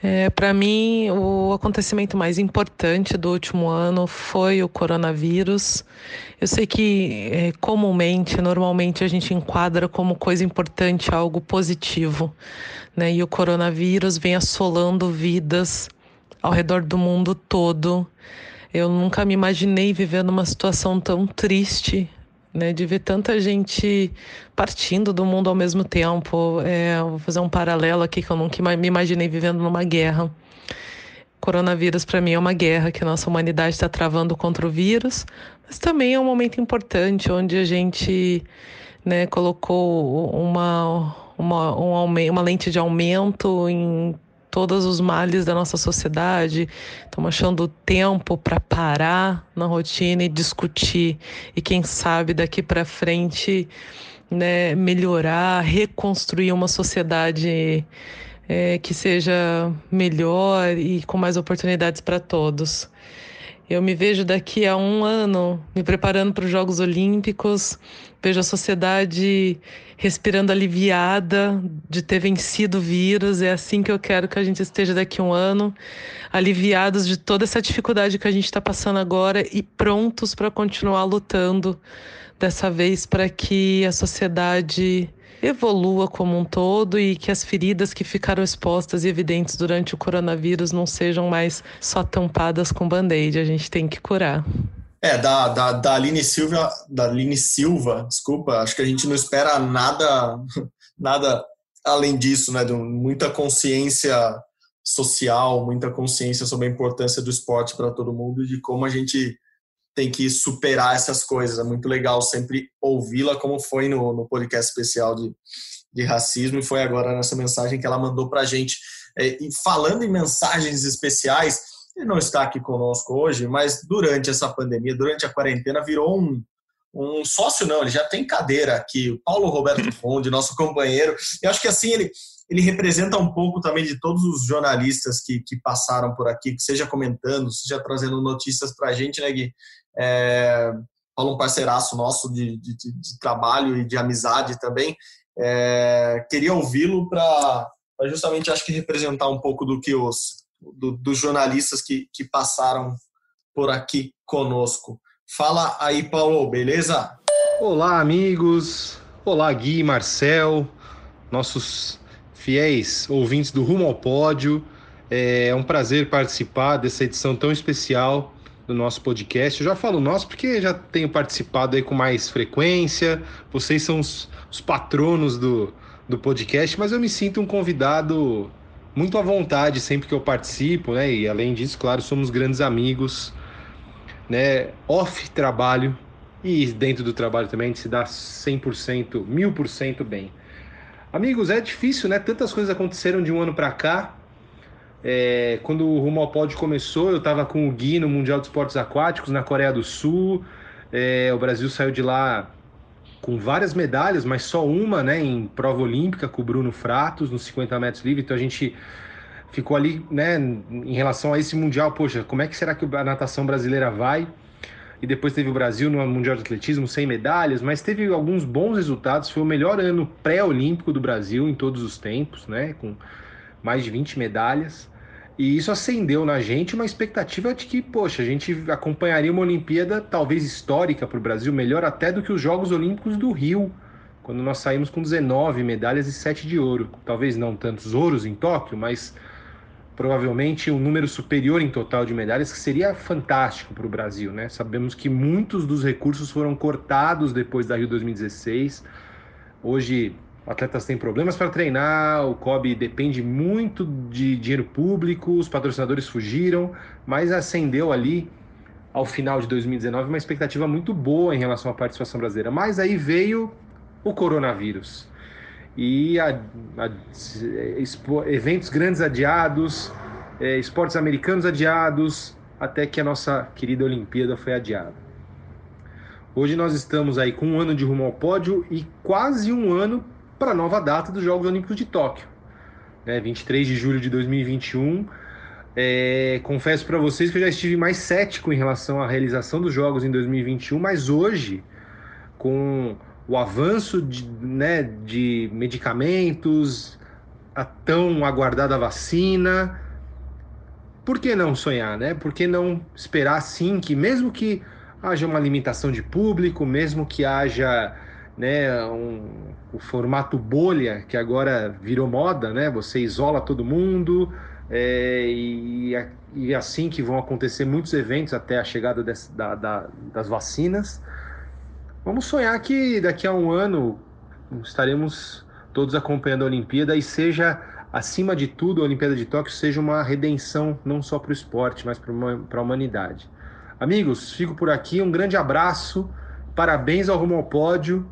É, Para mim, o acontecimento mais importante do último ano foi o coronavírus. Eu sei que é, comumente, normalmente, a gente enquadra como coisa importante algo positivo, né? E o coronavírus vem assolando vidas ao redor do mundo todo. Eu nunca me imaginei vivendo uma situação tão triste né, de ver tanta gente partindo do mundo ao mesmo tempo. É, vou fazer um paralelo aqui que eu nunca me imaginei vivendo numa guerra. Coronavírus para mim é uma guerra que a nossa humanidade está travando contra o vírus, mas também é um momento importante onde a gente né, colocou uma, uma, um, uma lente de aumento em todos os males da nossa sociedade, estamos achando tempo para parar na rotina e discutir e quem sabe daqui para frente, né, melhorar, reconstruir uma sociedade é, que seja melhor e com mais oportunidades para todos. Eu me vejo daqui a um ano me preparando para os Jogos Olímpicos, vejo a sociedade respirando aliviada de ter vencido o vírus. É assim que eu quero que a gente esteja daqui a um ano, aliviados de toda essa dificuldade que a gente está passando agora e prontos para continuar lutando dessa vez para que a sociedade evolua como um todo e que as feridas que ficaram expostas e evidentes durante o coronavírus não sejam mais só tampadas com band-aid. A gente tem que curar. É, da, da, da Aline Silva, da Aline Silva, desculpa, acho que a gente não espera nada, nada além disso, né? De muita consciência social, muita consciência sobre a importância do esporte para todo mundo e de como a gente tem que superar essas coisas. É muito legal sempre ouvi-la, como foi no, no podcast especial de, de racismo e foi agora nessa mensagem que ela mandou para a gente. É, e falando em mensagens especiais, ele não está aqui conosco hoje, mas durante essa pandemia, durante a quarentena, virou um, um sócio, não, ele já tem cadeira aqui, o Paulo Roberto Fonde, nosso companheiro. Eu acho que assim ele, ele representa um pouco também de todos os jornalistas que, que passaram por aqui, que seja comentando, seja trazendo notícias para a gente, né, Gui? É, Paulo, um parceiraço nosso de, de, de, trabalho e de amizade também. É, queria ouvi-lo para justamente, acho que representar um pouco do que os do, dos jornalistas que, que passaram por aqui conosco. Fala aí, Paulo, beleza? Olá, amigos. Olá, Gui, Marcel, nossos fiéis ouvintes do Rumo ao Pódio. É um prazer participar dessa edição tão especial do nosso podcast. Eu já falo nosso porque já tenho participado aí com mais frequência. Vocês são os, os patronos do, do podcast, mas eu me sinto um convidado muito à vontade sempre que eu participo, né? E além disso, claro, somos grandes amigos, né? Off trabalho e dentro do trabalho também a gente se dá 100%, 1000% bem. Amigos, é difícil, né? Tantas coisas aconteceram de um ano para cá. É, quando o Rumo ao Pódio começou, eu estava com o Gui no Mundial de Esportes Aquáticos na Coreia do Sul. É, o Brasil saiu de lá com várias medalhas, mas só uma né, em prova olímpica com o Bruno Fratos nos 50 metros livre. Então a gente ficou ali né, em relação a esse Mundial. Poxa, como é que será que a natação brasileira vai? E depois teve o Brasil no Mundial de Atletismo sem medalhas, mas teve alguns bons resultados. Foi o melhor ano pré-olímpico do Brasil em todos os tempos, né? Com mais de 20 medalhas. E isso acendeu na gente uma expectativa de que, poxa, a gente acompanharia uma Olimpíada talvez histórica para o Brasil, melhor até do que os Jogos Olímpicos do Rio, quando nós saímos com 19 medalhas e 7 de ouro. Talvez não tantos ouros em Tóquio, mas provavelmente um número superior em total de medalhas, que seria fantástico para o Brasil, né? Sabemos que muitos dos recursos foram cortados depois da Rio 2016. Hoje atletas têm problemas para treinar, o COB depende muito de dinheiro público, os patrocinadores fugiram, mas acendeu ali ao final de 2019 uma expectativa muito boa em relação à participação brasileira. Mas aí veio o coronavírus e a, a, expo, eventos grandes adiados, é, esportes americanos adiados, até que a nossa querida Olimpíada foi adiada. Hoje nós estamos aí com um ano de rumo ao pódio e quase um ano para a nova data dos Jogos Olímpicos de Tóquio, né, 23 de julho de 2021. É, confesso para vocês que eu já estive mais cético em relação à realização dos Jogos em 2021, mas hoje, com o avanço de, né, de medicamentos, a tão aguardada vacina, por que não sonhar, né? Por que não esperar sim que, mesmo que haja uma limitação de público, mesmo que haja né, um, o formato bolha, que agora virou moda, né? Você isola todo mundo é, e, e assim que vão acontecer muitos eventos até a chegada desse, da, da, das vacinas. Vamos sonhar que daqui a um ano estaremos todos acompanhando a Olimpíada e seja, acima de tudo, a Olimpíada de Tóquio seja uma redenção não só para o esporte, mas para a humanidade. Amigos, fico por aqui. Um grande abraço. Parabéns ao Rumo ao Pódio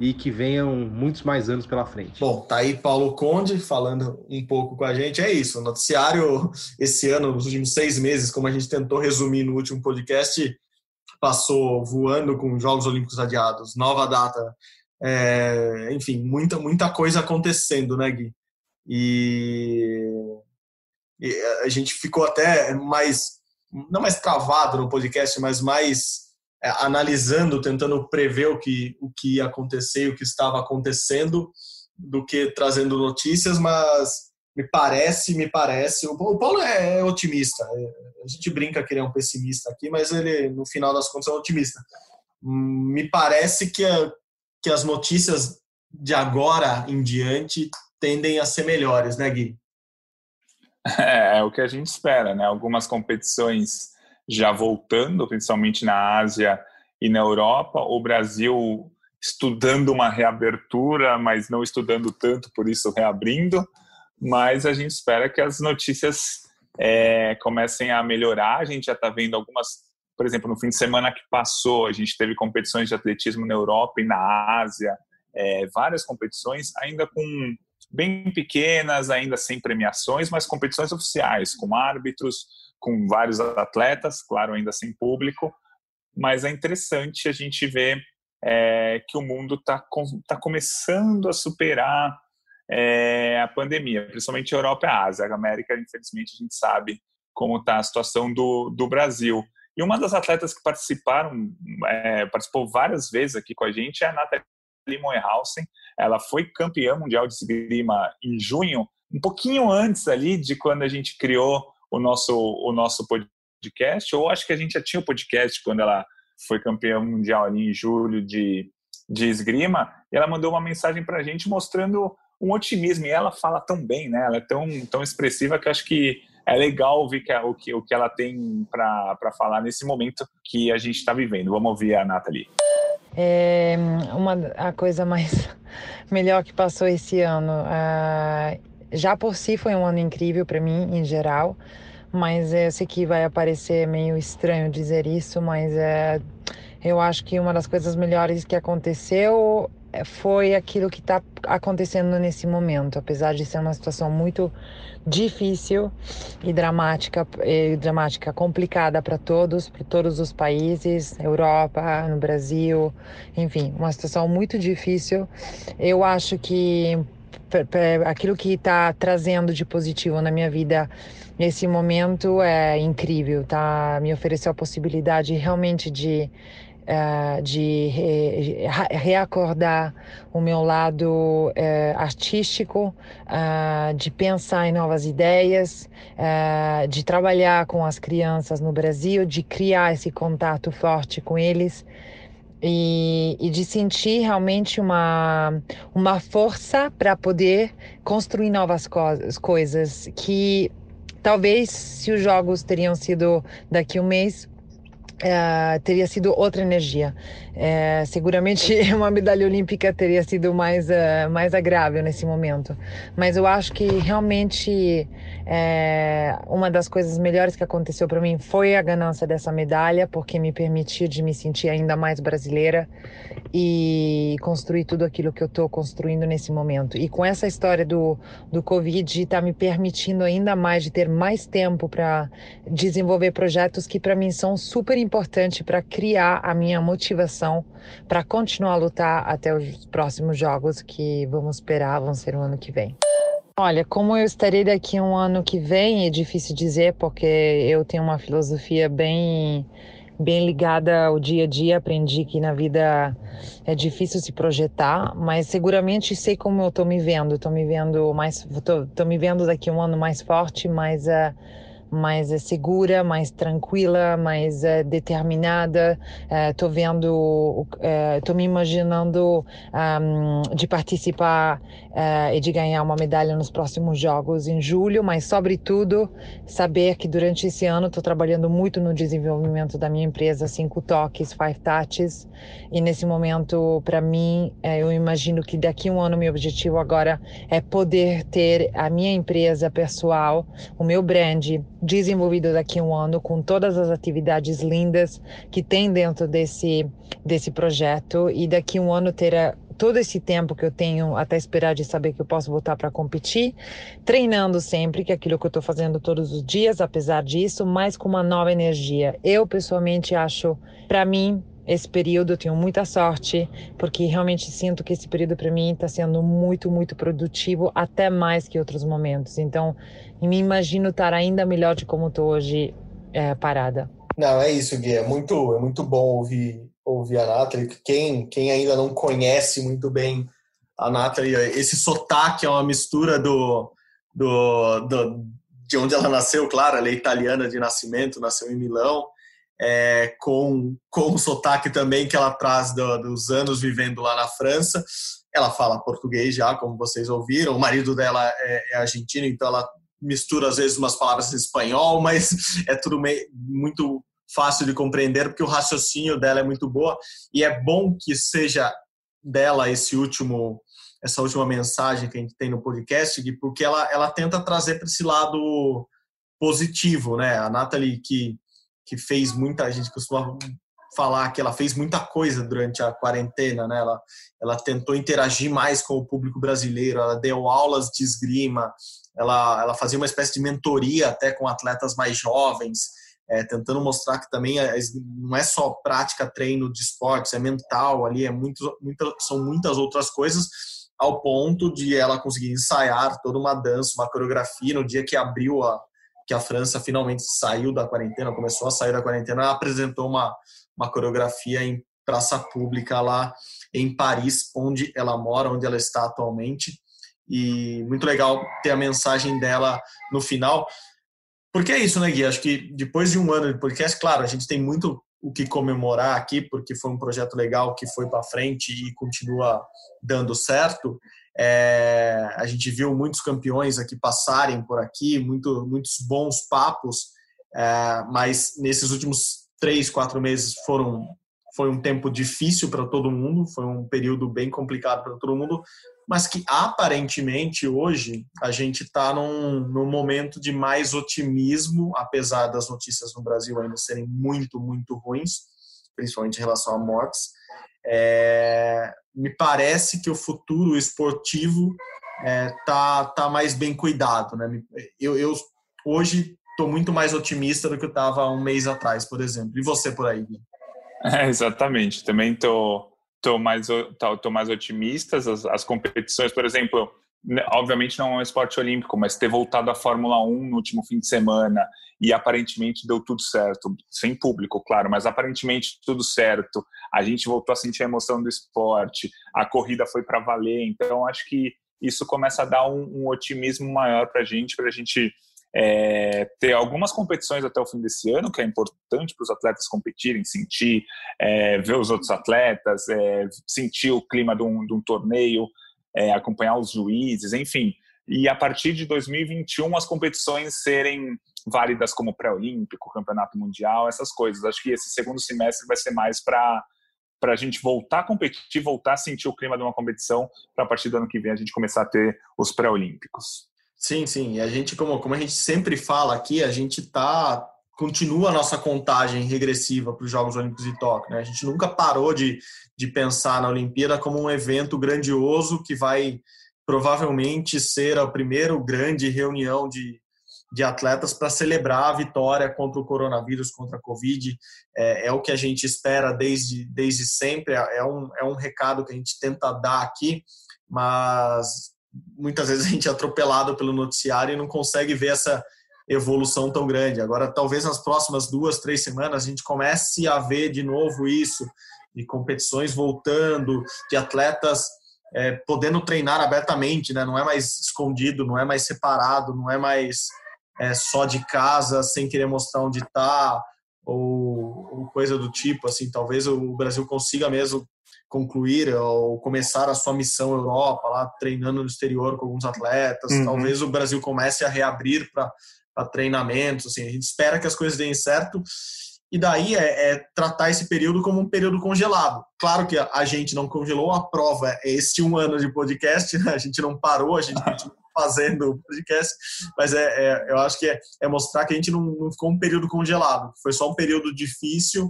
e que venham muitos mais anos pela frente. Bom, tá aí Paulo Conde falando um pouco com a gente. É isso, o noticiário esse ano, nos últimos seis meses, como a gente tentou resumir no último podcast, passou voando com Jogos Olímpicos adiados, nova data, é, enfim, muita, muita coisa acontecendo, né, Gui? E, e a gente ficou até mais, não mais travado no podcast, mas mais analisando, tentando prever o que, o que ia acontecer, o que estava acontecendo, do que trazendo notícias, mas me parece, me parece. O Paulo é otimista. É, a gente brinca que ele é um pessimista aqui, mas ele, no final das contas, é um otimista. Me parece que, a, que as notícias de agora em diante tendem a ser melhores, né, Gui? É, é o que a gente espera, né? Algumas competições já voltando, principalmente na Ásia e na Europa, o Brasil estudando uma reabertura, mas não estudando tanto, por isso reabrindo. Mas a gente espera que as notícias é, comecem a melhorar. A gente já está vendo algumas por exemplo, no fim de semana que passou, a gente teve competições de atletismo na Europa e na Ásia, é, várias competições, ainda com bem pequenas, ainda sem premiações, mas competições oficiais, com árbitros, com vários atletas, claro, ainda sem público. Mas é interessante a gente ver é, que o mundo está tá começando a superar é, a pandemia, principalmente a Europa e a Ásia. A América, infelizmente, a gente sabe como está a situação do, do Brasil. E uma das atletas que participaram, é, participou várias vezes aqui com a gente é a Nathalie Moerhausen. Ela foi campeã mundial de esgrima em junho, um pouquinho antes ali de quando a gente criou o nosso, o nosso podcast, ou acho que a gente já tinha o podcast quando ela foi campeã mundial ali em julho de, de esgrima, e ela mandou uma mensagem para a gente mostrando um otimismo, e ela fala tão bem, né? Ela é tão, tão expressiva que acho que é legal ouvir que, o, que, o que ela tem para falar nesse momento que a gente está vivendo. Vamos ouvir a Nathalie. É uma a coisa mais melhor que passou esse ano. Já por si foi um ano incrível para mim em geral, mas eu sei que vai parecer meio estranho dizer isso, mas é, eu acho que uma das coisas melhores que aconteceu foi aquilo que está acontecendo nesse momento, apesar de ser uma situação muito difícil e dramática, e dramática, complicada para todos, para todos os países, Europa, no Brasil, enfim, uma situação muito difícil. Eu acho que aquilo que está trazendo de positivo na minha vida nesse momento é incrível, tá? Me ofereceu a possibilidade realmente de uh, de re, reacordar o meu lado uh, artístico, uh, de pensar em novas ideias, de trabalhar com as crianças no Brasil, de criar esse contato forte com eles. E, e, de sentir realmente uma, uma força para poder construir novas co coisas que talvez se os jogos teriam sido daqui um mês Uh, teria sido outra energia. Uh, seguramente uma medalha olímpica teria sido mais, uh, mais agradável nesse momento. Mas eu acho que realmente é, uma das coisas melhores que aconteceu para mim foi a ganância dessa medalha, porque me permitiu de me sentir ainda mais brasileira e construir tudo aquilo que eu estou construindo nesse momento. E com essa história do, do Covid, está me permitindo ainda mais de ter mais tempo para desenvolver projetos que para mim são super importantes para criar a minha motivação para continuar a lutar até os próximos jogos que vamos esperar vão ser o ano que vem. Olha, como eu estarei daqui um ano que vem, é difícil dizer, porque eu tenho uma filosofia bem, bem ligada ao dia a dia. Aprendi que na vida é difícil se projetar, mas seguramente sei como eu estou me vendo. Estou me vendo mais, estou me vendo daqui um ano mais forte, mais uh, mais segura, mais tranquila, mais uh, determinada. Estou uh, vendo, estou me imaginando um, de participar e de ganhar uma medalha nos próximos Jogos em julho, mas sobretudo saber que durante esse ano estou trabalhando muito no desenvolvimento da minha empresa Cinco Toques, Five Touches, e nesse momento, para mim, eh, eu imagino que daqui a um ano meu objetivo agora é poder ter a minha empresa pessoal, o meu brand desenvolvido daqui a um ano com todas as atividades lindas que tem dentro desse, desse projeto e daqui a um ano ter a, todo esse tempo que eu tenho até esperar de saber que eu posso voltar para competir, treinando sempre, que é aquilo que eu estou fazendo todos os dias, apesar disso, mas com uma nova energia. Eu pessoalmente acho, para mim, esse período eu tenho muita sorte, porque realmente sinto que esse período para mim está sendo muito, muito produtivo, até mais que outros momentos. Então, me imagino estar ainda melhor de como estou hoje é, parada. Não, é isso, Gui. É muito, é muito bom ouvir, ouvir a Nathalie. Quem, quem ainda não conhece muito bem a Nathalie, esse sotaque é uma mistura do, do, do de onde ela nasceu, claro, ela é italiana de nascimento, nasceu em Milão, é, com, com o sotaque também que ela traz do, dos anos vivendo lá na França. Ela fala português já, como vocês ouviram. O marido dela é, é argentino, então ela mistura às vezes umas palavras em espanhol, mas é tudo meio, muito fácil de compreender porque o raciocínio dela é muito boa e é bom que seja dela esse último essa última mensagem que a gente tem no podcast, porque ela, ela tenta trazer para esse lado positivo, né? A Nathalie que que fez muita gente costuma falar que ela fez muita coisa durante a quarentena, né? Ela, ela tentou interagir mais com o público brasileiro, ela deu aulas de esgrima, ela, ela fazia uma espécie de mentoria até com atletas mais jovens, é, tentando mostrar que também é, não é só prática, treino de esportes, é mental ali, é muito, são muitas outras coisas, ao ponto de ela conseguir ensaiar toda uma dança, uma coreografia no dia que abriu a que a França finalmente saiu da quarentena, começou a sair da quarentena, apresentou uma, uma coreografia em praça pública lá em Paris, onde ela mora, onde ela está atualmente. E muito legal ter a mensagem dela no final. Porque é isso, né, Gui? Acho que depois de um ano de podcast, claro, a gente tem muito o que comemorar aqui, porque foi um projeto legal que foi para frente e continua dando certo. É, a gente viu muitos campeões aqui passarem por aqui, muito, muitos bons papos, é, mas nesses últimos três, quatro meses foram foi um tempo difícil para todo mundo, foi um período bem complicado para todo mundo, mas que aparentemente hoje a gente está num, num momento de mais otimismo, apesar das notícias no Brasil ainda serem muito, muito ruins, principalmente em relação a mortes. É, me parece que o futuro esportivo é, tá, tá mais bem cuidado. Né? Eu, eu hoje estou muito mais otimista do que eu estava um mês atrás, por exemplo. E você por aí? É, exatamente. Também estou tô mais, tô, tô mais otimista. As, as, competições, por exemplo, obviamente não é um esporte olímpico, mas ter voltado à Fórmula 1 no último fim de semana e aparentemente deu tudo certo, sem público, claro, mas aparentemente tudo certo. A gente voltou a sentir a emoção do esporte, a corrida foi para valer, então acho que isso começa a dar um, um otimismo maior para a gente, para a gente é, ter algumas competições até o fim desse ano, que é importante para os atletas competirem, sentir, é, ver os outros atletas, é, sentir o clima de um, de um torneio, é, acompanhar os juízes, enfim. E a partir de 2021, as competições serem válidas como pré-olímpico, campeonato mundial, essas coisas. Acho que esse segundo semestre vai ser mais para para a gente voltar a competir, voltar a sentir o clima de uma competição, para a partir do ano que vem a gente começar a ter os pré-olímpicos. Sim, sim. E a gente, como, como a gente sempre fala aqui, a gente tá continua a nossa contagem regressiva para os Jogos Olímpicos de Tóquio. Né? A gente nunca parou de, de pensar na Olimpíada como um evento grandioso que vai provavelmente ser a primeira grande reunião de, de atletas para celebrar a vitória contra o coronavírus, contra a Covid. É, é, o que a gente espera desde, desde sempre, é, é um, é um recado que a gente tenta dar aqui, mas muitas vezes a gente é atropelado pelo noticiário e não consegue ver essa evolução tão grande. Agora, talvez nas próximas duas, três semanas, a gente comece a ver de novo isso, de competições voltando, de atletas é, podendo treinar abertamente, né? não é mais escondido, não é mais separado, não é mais é, só de casa, sem querer mostrar onde está, ou, ou coisa do tipo. Assim, talvez o Brasil consiga mesmo concluir ou começar a sua missão Europa, lá treinando no exterior com alguns atletas. Uhum. Talvez o Brasil comece a reabrir para treinamentos. Assim, a gente espera que as coisas deem certo. E daí é, é, tratar esse período como um período congelado. Claro que a, a gente não congelou, a prova é este um ano de podcast, né? a gente não parou, a gente continua fazendo podcast, mas é, é, eu acho que é, é, mostrar que a gente não, não, ficou um período congelado, foi só um período difícil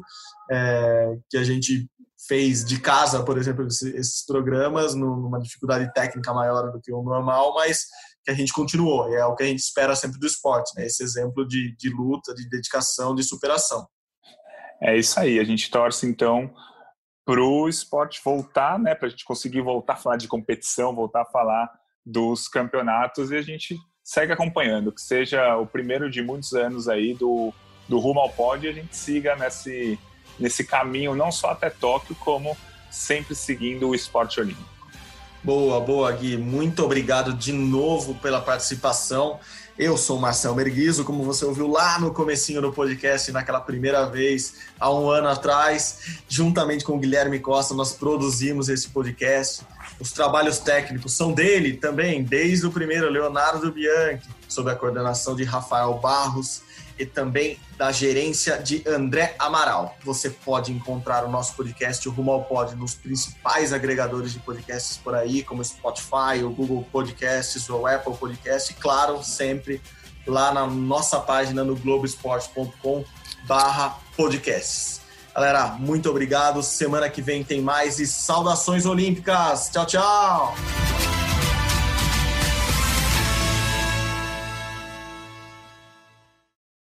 é, que a gente fez de casa, por exemplo, esses programas, numa dificuldade técnica maior do que o normal, mas que a gente continuou. E é o que a gente espera sempre do esporte, né? Esse exemplo de, de luta, de dedicação, de superação. É isso aí. A gente torce, então, para o esporte voltar, né? Para a gente conseguir voltar a falar de competição, voltar a falar dos campeonatos e a gente segue acompanhando. Que seja o primeiro de muitos anos aí do, do rumo ao pódio a gente siga nesse nesse caminho, não só até Tóquio, como sempre seguindo o esporte olímpico. Boa, boa, Gui. Muito obrigado de novo pela participação. Eu sou o Marcel Merguizo, como você ouviu lá no comecinho do podcast, naquela primeira vez, há um ano atrás, juntamente com o Guilherme Costa, nós produzimos esse podcast. Os trabalhos técnicos são dele também, desde o primeiro, Leonardo Bianchi, sob a coordenação de Rafael Barros e também da gerência de André Amaral. Você pode encontrar o nosso podcast, o Rumo ao Pod, nos principais agregadores de podcasts por aí, como Spotify, o Google Podcasts, o Apple Podcast, e claro, sempre lá na nossa página no globoesporte.com barra podcasts. Galera, muito obrigado. Semana que vem tem mais e saudações olímpicas. Tchau, tchau!